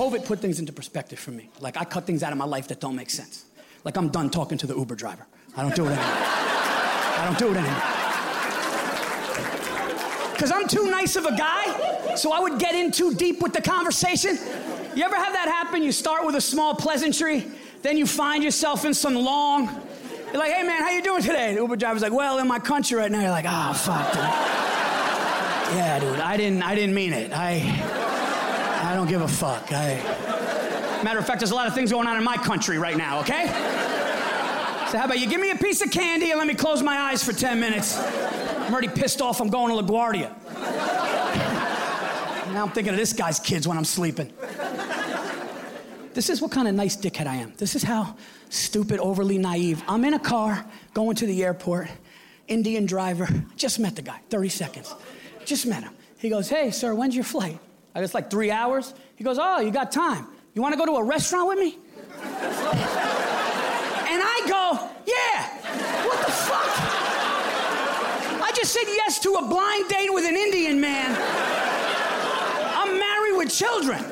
COVID put things into perspective for me. Like I cut things out of my life that don't make sense. Like I'm done talking to the Uber driver. I don't do it anymore. I don't do it anymore. Because I'm too nice of a guy, so I would get in too deep with the conversation. You ever have that happen? You start with a small pleasantry, then you find yourself in some long. You're like, hey man, how you doing today? The Uber driver's like, well, in my country right now. You're like, oh fuck, dude. Yeah, dude, I didn't, I didn't mean it. I, I don't give a fuck. I, matter of fact, there's a lot of things going on in my country right now. Okay. So how about you give me a piece of candy and let me close my eyes for 10 minutes? I'm already pissed off. I'm going to LaGuardia. now I'm thinking of this guy's kids when I'm sleeping. This is what kind of nice dickhead I am. This is how stupid, overly naive. I'm in a car going to the airport. Indian driver. Just met the guy. 30 seconds. Just met him. He goes, Hey, sir, when's your flight? I guess like three hours. He goes, Oh, you got time. You want to go to a restaurant with me? And I go, yeah, what the fuck? I just said yes to a blind date with an Indian man. I'm married with children.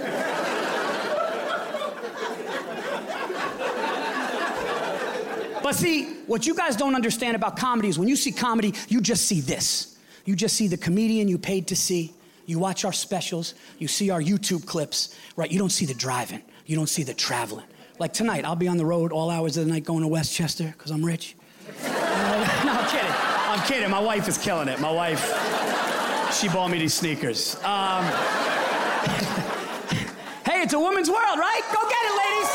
But see, what you guys don't understand about comedy is when you see comedy, you just see this. You just see the comedian you paid to see. You watch our specials, you see our YouTube clips, right? You don't see the driving, you don't see the traveling. Like tonight, I'll be on the road all hours of the night going to Westchester because I'm rich. no, I'm kidding. I'm kidding. My wife is killing it. My wife, she bought me these sneakers. Um, hey, it's a woman's world, right? Go get it, ladies.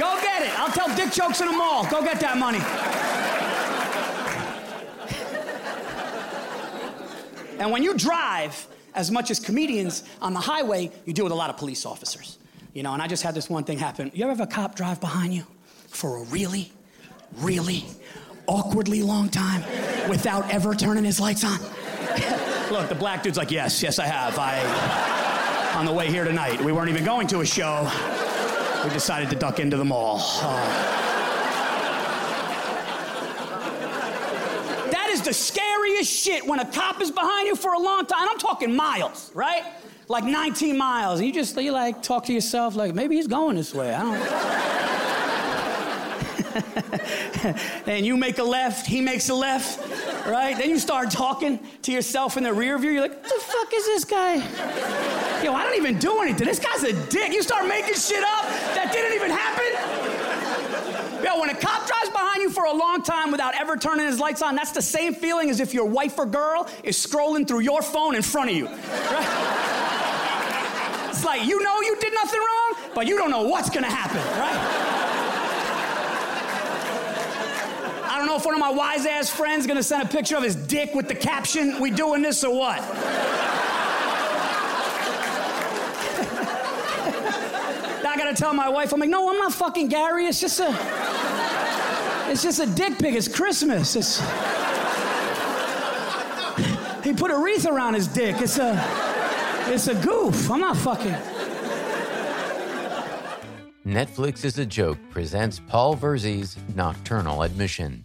Go. Go get it. I'll tell dick jokes in the mall. Go get that money. And when you drive, as much as comedians on the highway, you deal with a lot of police officers. You know, and I just had this one thing happen. You ever have a cop drive behind you for a really, really awkwardly long time without ever turning his lights on? Look, the black dude's like, yes, yes, I have. I, on the way here tonight, we weren't even going to a show. We decided to duck into the mall. Uh, that is the scariest shit when a cop is behind you for a long time. I'm talking miles, right? like 19 miles. And you just, you like talk to yourself, like, maybe he's going this way. I don't And you make a left, he makes a left, right? Then you start talking to yourself in the rear view. You're like, what the fuck is this guy? Yo, I don't even do anything. This guy's a dick. You start making shit up that didn't even happen. Yo, when a cop drives for a long time without ever turning his lights on, that's the same feeling as if your wife or girl is scrolling through your phone in front of you. Right? It's like you know you did nothing wrong, but you don't know what's gonna happen, right? I don't know if one of my wise ass friends gonna send a picture of his dick with the caption, we doing this or what? I gotta tell my wife, I'm like, no, I'm not fucking Gary. It's just a, it's just a dick pic. It's Christmas. It's, he put a wreath around his dick. It's a, it's a goof. I'm not fucking. Netflix is a Joke presents Paul Virzi's Nocturnal Admission.